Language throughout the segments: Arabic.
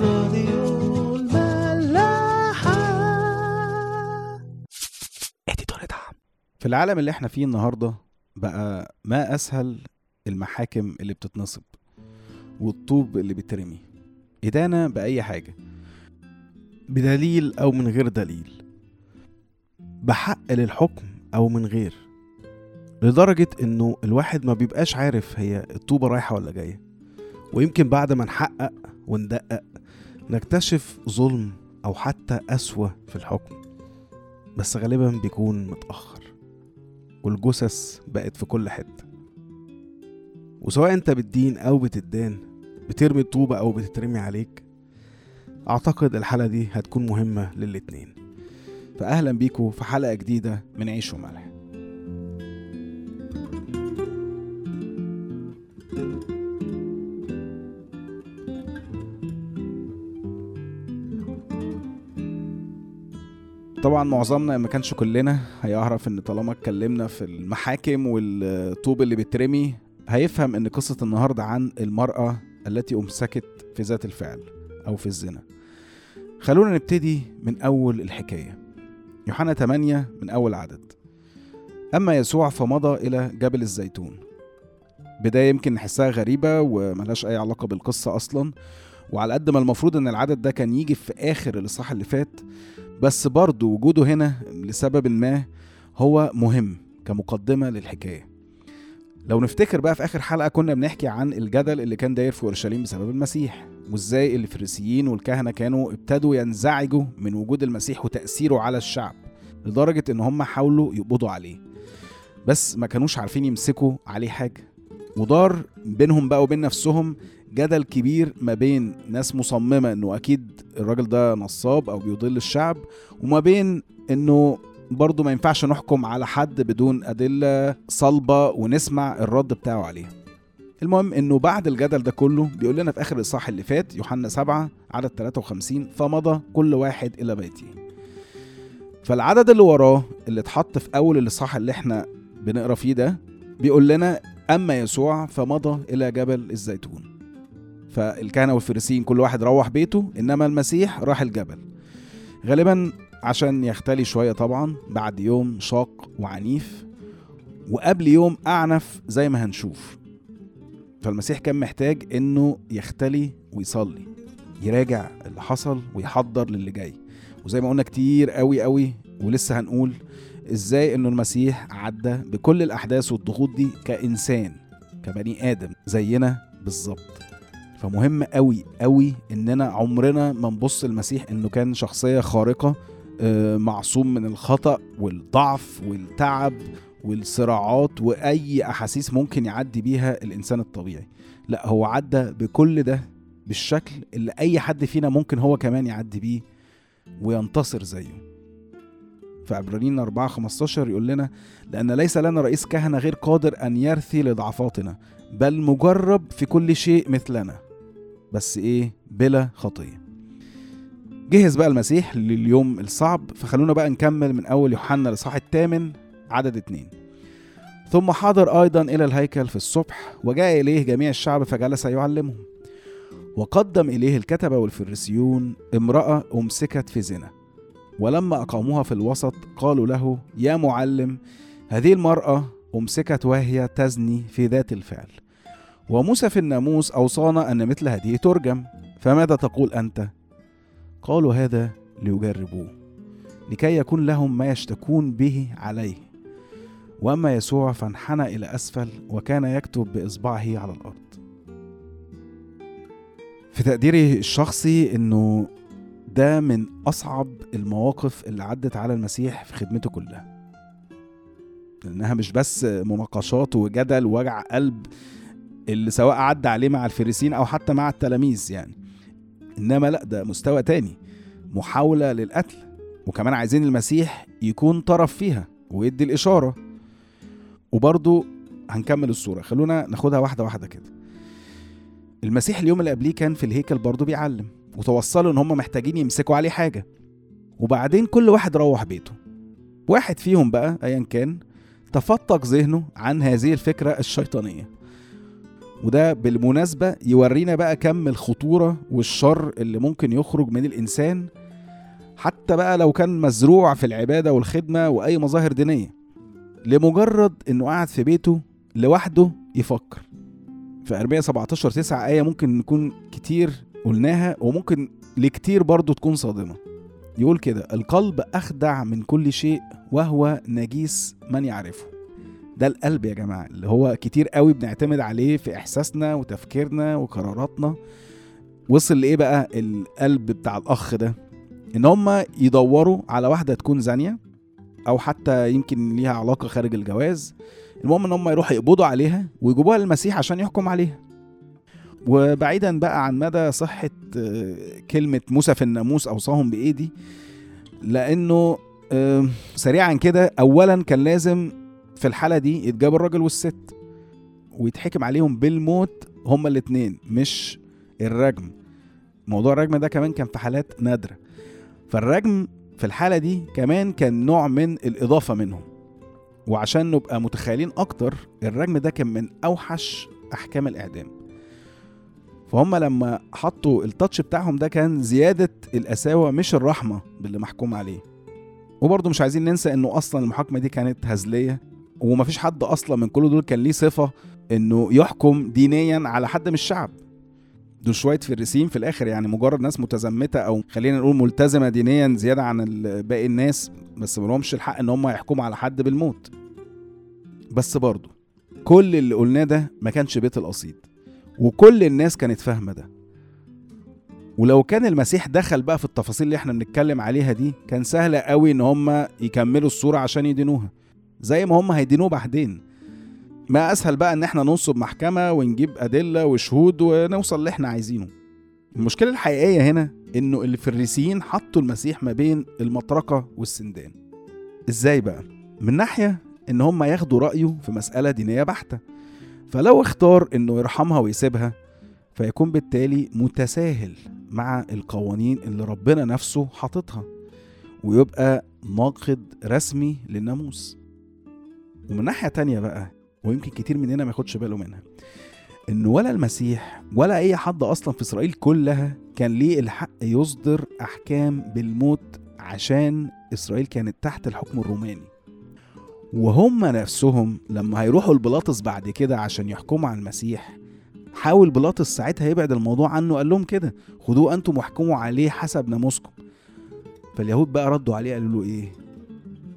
راديو الملاحة. اديتور دعم في العالم اللي إحنا فيه النهارده بقى ما أسهل المحاكم اللي بتتنصب والطوب اللي بيترمي. إدانة بأي حاجة. بدليل أو من غير دليل. بحق للحكم أو من غير. لدرجة إنه الواحد ما بيبقاش عارف هي الطوبة رايحة ولا جاية. ويمكن بعد ما نحقق وندقق نكتشف ظلم أو حتى أسوأ في الحكم بس غالبا بيكون متأخر والجثث بقت في كل حتة. وسواء أنت بتدين أو بتدان بترمي الطوبة أو بتترمي عليك أعتقد الحلقة دي هتكون مهمة للاتنين. فأهلا بيكم في حلقة جديدة من عيش وملح. طبعا معظمنا ما كانش كلنا هيعرف إن طالما اتكلمنا في المحاكم والطوب اللي بيترمي هيفهم إن قصة النهاردة عن المرأة التي أمسكت في ذات الفعل أو في الزنا. خلونا نبتدي من أول الحكاية. يوحنا 8 من أول عدد. أما يسوع فمضى إلى جبل الزيتون. بداية يمكن نحسها غريبة وملهاش أي علاقة بالقصة أصلا. وعلى قد ما المفروض إن العدد ده كان يجي في آخر الإصحاح اللي فات بس برضه وجوده هنا لسبب ما هو مهم كمقدمة للحكاية. لو نفتكر بقى في آخر حلقة كنا بنحكي عن الجدل اللي كان داير في أورشليم بسبب المسيح وإزاي الفريسيين والكهنة كانوا ابتدوا ينزعجوا من وجود المسيح وتأثيره على الشعب لدرجة إن هم حاولوا يقبضوا عليه. بس ما كانوش عارفين يمسكوا عليه حاجة. ودار بينهم بقى وبين نفسهم جدل كبير ما بين ناس مصممة إنه أكيد الراجل ده نصاب أو بيضل الشعب وما بين إنه برضه ما ينفعش نحكم على حد بدون أدلة صلبة ونسمع الرد بتاعه عليها المهم إنه بعد الجدل ده كله بيقول لنا في آخر الإصحاح اللي فات يوحنا 7 عدد 53 فمضى كل واحد إلى بيته. فالعدد اللي وراه اللي اتحط في أول الإصحاح اللي إحنا بنقرأ فيه ده بيقول لنا أما يسوع فمضى إلى جبل الزيتون. فالكهنة والفريسيين كل واحد روح بيته إنما المسيح راح الجبل. غالبا عشان يختلي شوية طبعا بعد يوم شاق وعنيف وقبل يوم أعنف زي ما هنشوف. فالمسيح كان محتاج إنه يختلي ويصلي يراجع اللي حصل ويحضر للي جاي. وزي ما قلنا كتير قوي قوي ولسه هنقول إزاي إنه المسيح عدى بكل الأحداث والضغوط دي كإنسان كبني آدم زينا بالظبط. فمهم قوي قوي إننا عمرنا ما نبص المسيح إنه كان شخصية خارقة آه، معصوم من الخطأ والضعف والتعب والصراعات وأي أحاسيس ممكن يعدي بيها الإنسان الطبيعي. لا هو عدى بكل ده بالشكل اللي أي حد فينا ممكن هو كمان يعدي بيه وينتصر زيه. فعبرانيين 4 15 يقول لنا لأن ليس لنا رئيس كهنة غير قادر أن يرثي لضعفاتنا بل مجرب في كل شيء مثلنا. بس إيه بلا خطية. جهز بقى المسيح لليوم الصعب فخلونا بقى نكمل من أول يوحنا الاصحاح الثامن عدد اتنين. ثم حضر أيضا إلى الهيكل في الصبح وجاء إليه جميع الشعب فجلس يعلمهم. وقدم إليه الكتبه والفريسيون امرأة أمسكت في زنا. ولما أقاموها في الوسط قالوا له يا معلم هذه المرأة أمسكت وهي تزني في ذات الفعل. وموسى في الناموس أوصانا أن مثل هذه ترجم فماذا تقول أنت؟ قالوا هذا ليجربوه لكي يكون لهم ما يشتكون به عليه. وأما يسوع فانحنى إلى أسفل وكان يكتب بإصبعه على الأرض. في تقديري الشخصي إنه ده من أصعب المواقف اللي عدت على المسيح في خدمته كلها. لأنها مش بس مناقشات وجدل ووجع قلب اللي سواء عدى عليه مع الفريسين أو حتى مع التلاميذ يعني. إنما لا ده مستوى تاني. محاولة للقتل وكمان عايزين المسيح يكون طرف فيها ويدي الإشارة. وبرضو هنكمل الصورة. خلونا ناخدها واحدة واحدة كده. المسيح اليوم اللي قبليه كان في الهيكل برضو بيعلم وتوصلوا إن هم محتاجين يمسكوا عليه حاجة. وبعدين كل واحد روح بيته. واحد فيهم بقى ايا كان تفتق ذهنه عن هذه الفكرة الشيطانية. وده بالمناسبة يورينا بقى كم الخطورة والشر اللي ممكن يخرج من الإنسان حتى بقى لو كان مزروع في العبادة والخدمة وأي مظاهر دينية لمجرد إنه قاعد في بيته لوحده يفكر. في أرمية 17 9 آية ممكن نكون كتير قلناها وممكن لكتير برضو تكون صادمة. يقول كده القلب أخدع من كل شيء وهو نجيس من يعرفه. ده القلب يا جماعة اللي هو كتير قوي بنعتمد عليه في إحساسنا وتفكيرنا وقراراتنا. وصل لإيه بقى القلب بتاع الأخ ده؟ إن هما يدوروا على واحدة تكون زانية أو حتى يمكن ليها علاقة خارج الجواز. المهم إن هما يروحوا يقبضوا عليها ويجيبوها للمسيح عشان يحكم عليها. وبعيدا بقى عن مدى صحة آه، كلمة موسى في الناموس أوصاهم بإيه دي لأنه آه، سريعا كده أولا كان لازم في الحالة دي يتجاب الراجل والست ويتحكم عليهم بالموت هما الاتنين مش الرجم. موضوع الرجم ده كمان كان في حالات نادرة. فالرجم في الحالة دي كمان كان نوع من الإضافة منهم. وعشان نبقى متخيلين أكتر الرجم ده كان من أوحش أحكام الإعدام. فهم لما حطوا التاتش بتاعهم ده كان زيادة القساوة مش الرحمة باللي محكوم عليه. وبرضه مش عايزين ننسى إنه أصلا المحاكمة دي كانت هزلية. ومفيش حد أصلا من كل دول كان ليه صفة إنه يحكم دينيا على حد من الشعب. دول شوية فريسين في الآخر يعني مجرد ناس متزمتة أو خلينا نقول ملتزمة دينيا زيادة عن باقي الناس بس ملهمش الحق إن هم يحكموا على حد بالموت. بس برضه كل اللي قلناه ده ما كانش بيت القصيد وكل الناس كانت فاهمة ده. ولو كان المسيح دخل بقى في التفاصيل اللي إحنا بنتكلم عليها دي كان سهل قوي إن هم يكملوا الصورة عشان يدينوها. زي ما هم هيدينوه بعدين. ما أسهل بقى إن إحنا ننصب محكمة ونجيب أدلة وشهود ونوصل اللي إحنا عايزينه. المشكلة الحقيقية هنا إنه الفريسيين حطوا المسيح ما بين المطرقة والسندان. إزاي بقى؟ من ناحية إن هم ياخدوا رأيه في مسألة دينية بحتة. فلو اختار إنه يرحمها ويسيبها فيكون بالتالي متساهل مع القوانين اللي ربنا نفسه حاططها ويبقى ناقد رسمي للناموس. ومن ناحية تانية بقى ويمكن كتير مننا ما ياخدش باله منها إن ولا المسيح ولا أي حد أصلا في إسرائيل كلها كان ليه الحق يصدر أحكام بالموت عشان إسرائيل كانت تحت الحكم الروماني. وهم نفسهم لما هيروحوا لبيلاطس بعد كده عشان يحكموا على المسيح حاول بيلاطس ساعتها يبعد الموضوع عنه قال لهم كده خدوه أنتم واحكموا عليه حسب ناموسكم. فاليهود بقى ردوا عليه قالوا له إيه؟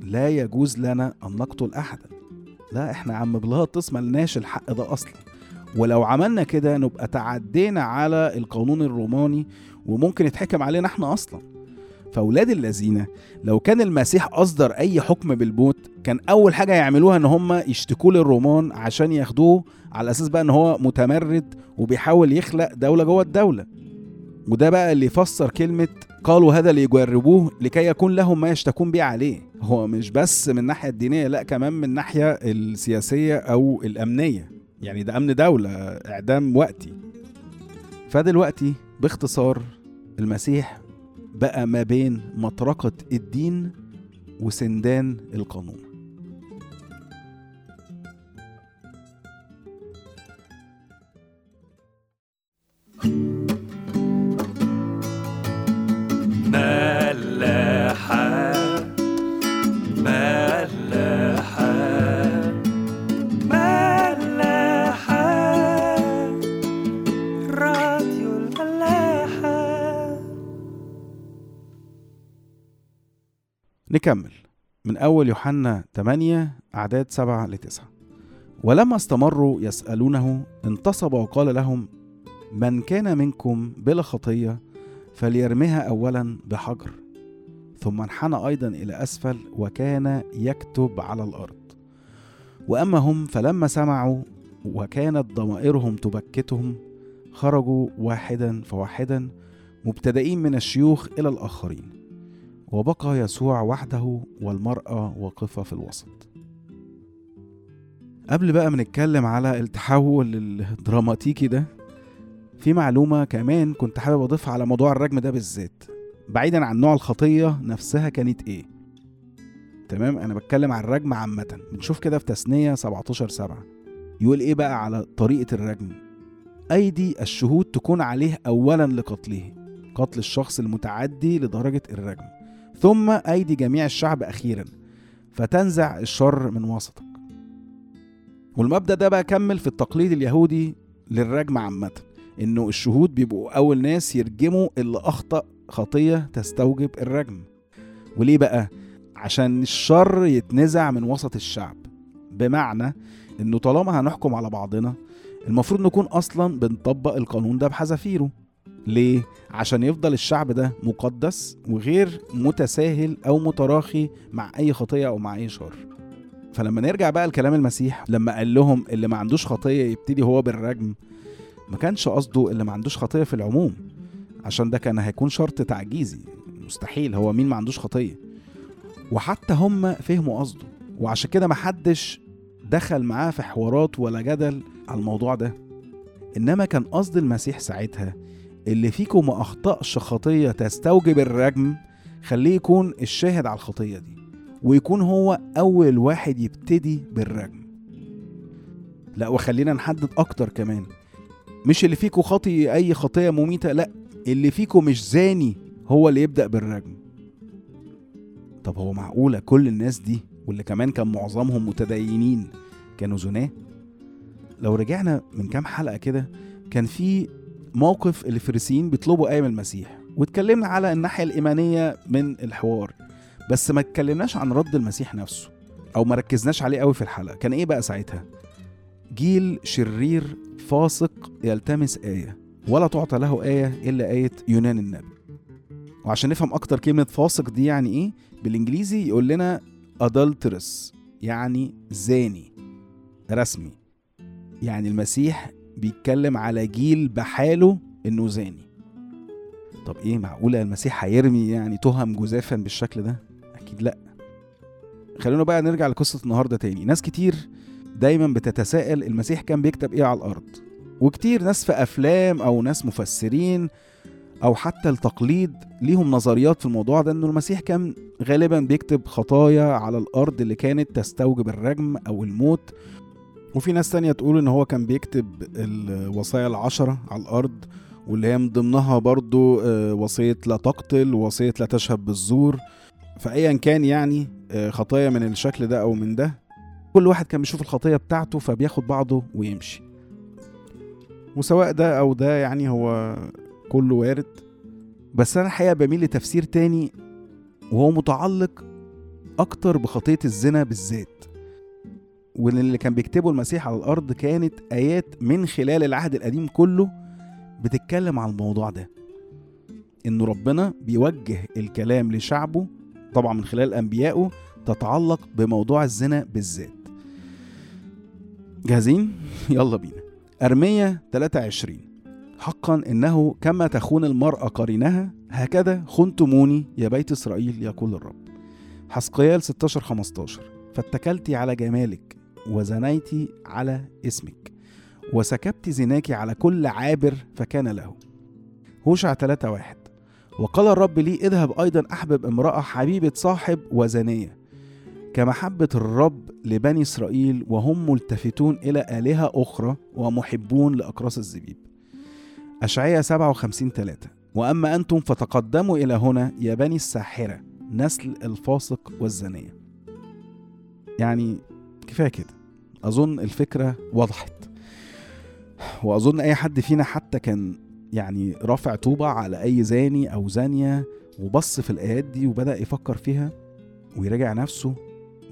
لا يجوز لنا أن نقتل احدا. لا إحنا عم بيلاطس ملناش الحق ده أصلا. ولو عملنا كده نبقى تعدينا على القانون الروماني وممكن يتحكم علينا إحنا أصلا. فأولاد الذين لو كان المسيح أصدر أي حكم بالموت كان أول حاجة يعملوها إن هم يشتكوا للرومان عشان ياخدوه على أساس بقى إن هو متمرد وبيحاول يخلق دولة جوه الدولة. وده بقى اللي يفسر كلمة قالوا هذا ليجربوه لكي يكون لهم ما يشتكون به عليه. هو مش بس من الناحيه الدينية لا كمان من الناحيه السياسية أو الأمنية. يعني ده أمن دولة إعدام وقتي. فدلوقتي باختصار المسيح بقى ما بين مطرقة الدين وسندان القانون. نكمل. من أول يوحنا 8 أعداد 7 ل 9 ولما استمروا يسألونه انتصب وقال لهم من كان منكم بلا خطية فليرمها أولا بحجر ثم انحنى أيضا إلى أسفل وكان يكتب على الأرض. وأما هم فلما سمعوا وكانت ضمائرهم تبكتهم خرجوا واحدا فواحدا مبتدئين من الشيوخ إلى الآخرين. وبقى يسوع وحده والمرأة واقفة في الوسط. قبل بقى ما نتكلم على التحول الدراماتيكي ده في معلومة كمان كنت حابب أضيفها على موضوع الرجم ده بالذات. بعيدا عن نوع الخطية نفسها كانت إيه. تمام؟ أنا بتكلم عن الرجم عامة. بنشوف كده في تثنية 17 سبعة. يقول إيه بقى على طريقة الرجم؟ أيدي الشهود تكون عليه أولا لقتله قتل الشخص المتعدي لدرجة الرجم. ثم أيدي جميع الشعب أخيرا فتنزع الشر من وسطك. والمبدأ ده بقى كمل في التقليد اليهودي للرجم عامة إنه الشهود بيبقوا أول ناس يرجموا اللي أخطأ خطية تستوجب الرجم. وليه بقى؟ عشان الشر يتنزع من وسط الشعب. بمعنى إنه طالما هنحكم على بعضنا المفروض نكون أصلا بنطبق القانون ده بحذافيره. ليه؟ عشان يفضل الشعب ده مقدس وغير متساهل أو متراخي مع أي خطية أو مع أي شر. فلما نرجع بقى لكلام المسيح لما قال لهم اللي ما عندوش خطية يبتدي هو بالرجم ما كانش قصده اللي ما عندوش خطية في العموم عشان ده كان هيكون شرط تعجيزي. مستحيل هو مين ما عندوش خطية؟ وحتى هم فهموا قصده وعشان كده محدش دخل معاه في حوارات ولا جدل على الموضوع ده. إنما كان قصد المسيح ساعتها اللي فيكم ما أخطأش خطية تستوجب الرجم خليه يكون الشاهد على الخطية دي ويكون هو أول واحد يبتدي بالرجم. لا وخلينا نحدد أكتر كمان. مش اللي فيكم خاطي أي خطية مميتة لا اللي فيكم مش زاني هو اللي يبدأ بالرجم. طب هو معقولة كل الناس دي واللي كمان كان معظمهم متدينين كانوا زناة؟ لو رجعنا من كام حلقة كده كان في موقف الفريسيين بيطلبوا آية من المسيح. واتكلمنا على الناحية الإيمانية من الحوار. بس ما اتكلمناش عن رد المسيح نفسه أو ما ركزناش عليه قوي في الحلقة. كان إيه بقى ساعتها؟ جيل شرير فاسق يلتمس آية ولا تعطى له آية إلا آية يونان النبي. وعشان نفهم أكتر كلمة فاسق دي يعني إيه بالإنجليزي يقول لنا adulterous يعني زاني رسمي. يعني المسيح بيتكلم على جيل بحاله إنه زاني. طب إيه معقوله المسيح هيرمي يعني تهم جزافا بالشكل ده؟ أكيد لأ. خلونا بقى نرجع لقصة النهارده تاني. ناس كتير دايما بتتساءل المسيح كان بيكتب إيه على الأرض. وكتير ناس في أفلام أو ناس مفسرين أو حتى التقليد ليهم نظريات في الموضوع ده إنه المسيح كان غالبا بيكتب خطايا على الأرض اللي كانت تستوجب الرجم أو الموت وفي ناس تانية تقول إن هو كان بيكتب الوصايا العشرة على الأرض واللي هي من ضمنها برضو آه، وصية لا تقتل ووصية لا تشهد بالزور فأيا كان يعني آه، خطايا من الشكل ده أو من ده كل واحد كان بيشوف الخطية بتاعته فبياخد بعضه ويمشي. وسواء ده أو ده يعني هو كله وارد. بس أنا الحقيقة بميل لتفسير تاني وهو متعلق أكتر بخطية الزنا بالذات. واللي كان بيكتبه المسيح على الأرض كانت آيات من خلال العهد القديم كله بتتكلم عن الموضوع ده. إن ربنا بيوجه الكلام لشعبه طبعا من خلال أنبيائه تتعلق بموضوع الزنا بالذات. جاهزين؟ يلا بينا. أرمية 23 حقا إنه كما تخون المرأة قرينها هكذا خنتموني يا بيت إسرائيل يقول الرب. حسقيال 16 15 فاتكلت على جمالك. وزنيت على اسمك. وسكبت زناك على كل عابر فكان له. هوشع 3 واحد. وقال الرب لي اذهب أيضا أحبب امرأة حبيبة صاحب وزنية. كمحبة الرب لبني إسرائيل وهم ملتفتون إلى آلهة أخرى ومحبون لأقراص الزبيب. أشعية 57 3 وأما أنتم فتقدموا إلى هنا يا بني الساحرة نسل الفاسق والزانية يعني كفاية كده. أظن الفكرة وضحت. وأظن أي حد فينا حتى كان يعني رافع طوبة على أي زاني أو زانية وبص في الآيات دي وبدأ يفكر فيها ويراجع نفسه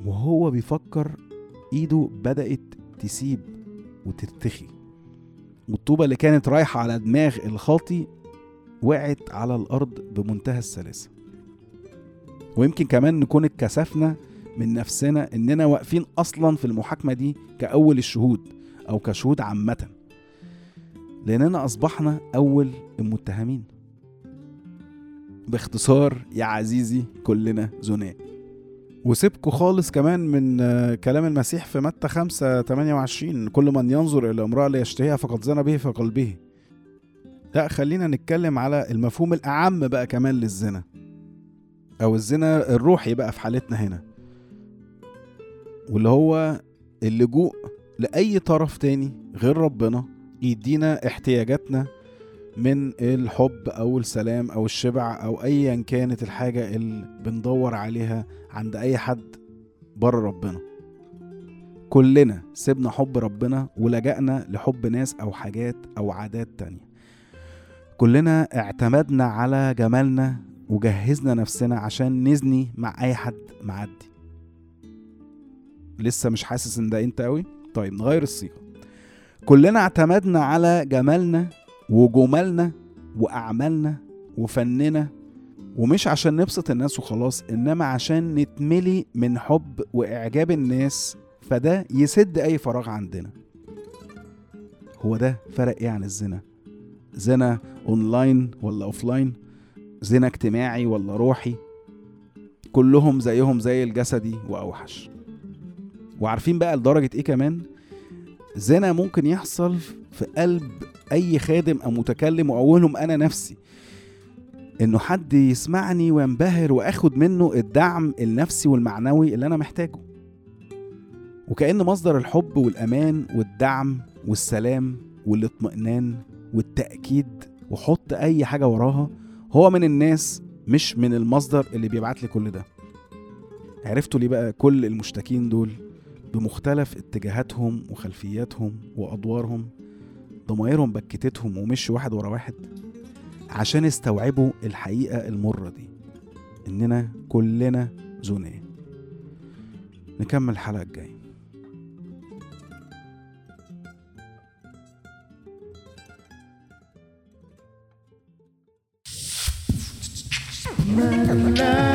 وهو بيفكر إيده بدأت تسيب وترتخي والطوبة اللي كانت رايحة على دماغ الخاطي وقعت على الأرض بمنتهى السلاسة. ويمكن كمان نكون اتكسفنا من نفسنا إننا واقفين أصلا في المحاكمة دي كأول الشهود أو كشهود عامة. لأننا أصبحنا أول المتهمين. باختصار يا عزيزي كلنا زناء وسيبكوا خالص كمان من كلام المسيح في متى 5 28 كل من ينظر إلى امرأة ليشتهيها فقد زنى به في قلبه لا خلينا نتكلم على المفهوم الأعم بقى كمان للزنا. أو الزنا الروحي بقى في حالتنا هنا. واللي هو اللجوء لأي طرف تاني غير ربنا يدينا احتياجاتنا من الحب أو السلام أو الشبع أو ايا كانت الحاجة اللي بندور عليها عند أي حد بره ربنا. كلنا سيبنا حب ربنا ولجأنا لحب ناس أو حاجات أو عادات تانية. كلنا اعتمدنا على جمالنا وجهزنا نفسنا عشان نزني مع أي حد معدي. لسه مش حاسس إن ده أنت قوي طيب نغير الصيغة. كلنا اعتمدنا على جمالنا وجمالنا وأعمالنا وفننا ومش عشان نبسط الناس وخلاص إنما عشان نتملي من حب وإعجاب الناس فده يسد أي فراغ عندنا. هو ده فرق إيه عن الزنا؟ زنا أونلاين ولا offline؟ زنا اجتماعي ولا روحي؟ كلهم زيهم زي الجسدي وأوحش. وعارفين بقى لدرجة إيه كمان؟ زنا ممكن يحصل في قلب أي خادم أو متكلم واولهم أنا نفسي. إنه حد يسمعني وينبهر وآخد منه الدعم النفسي والمعنوي اللي أنا محتاجه. وكأن مصدر الحب والأمان والدعم والسلام والاطمئنان والتأكيد وحط أي حاجة وراها هو من الناس مش من المصدر اللي بيبعت لي كل ده. عرفتوا ليه بقى كل المشتكين دول؟ بمختلف اتجاهاتهم وخلفياتهم وأدوارهم ضمايرهم بكتتهم ومشوا واحد ورا واحد عشان استوعبوا الحقيقة المرة دي. إننا كلنا زناه نكمل الحلقة الجاية. La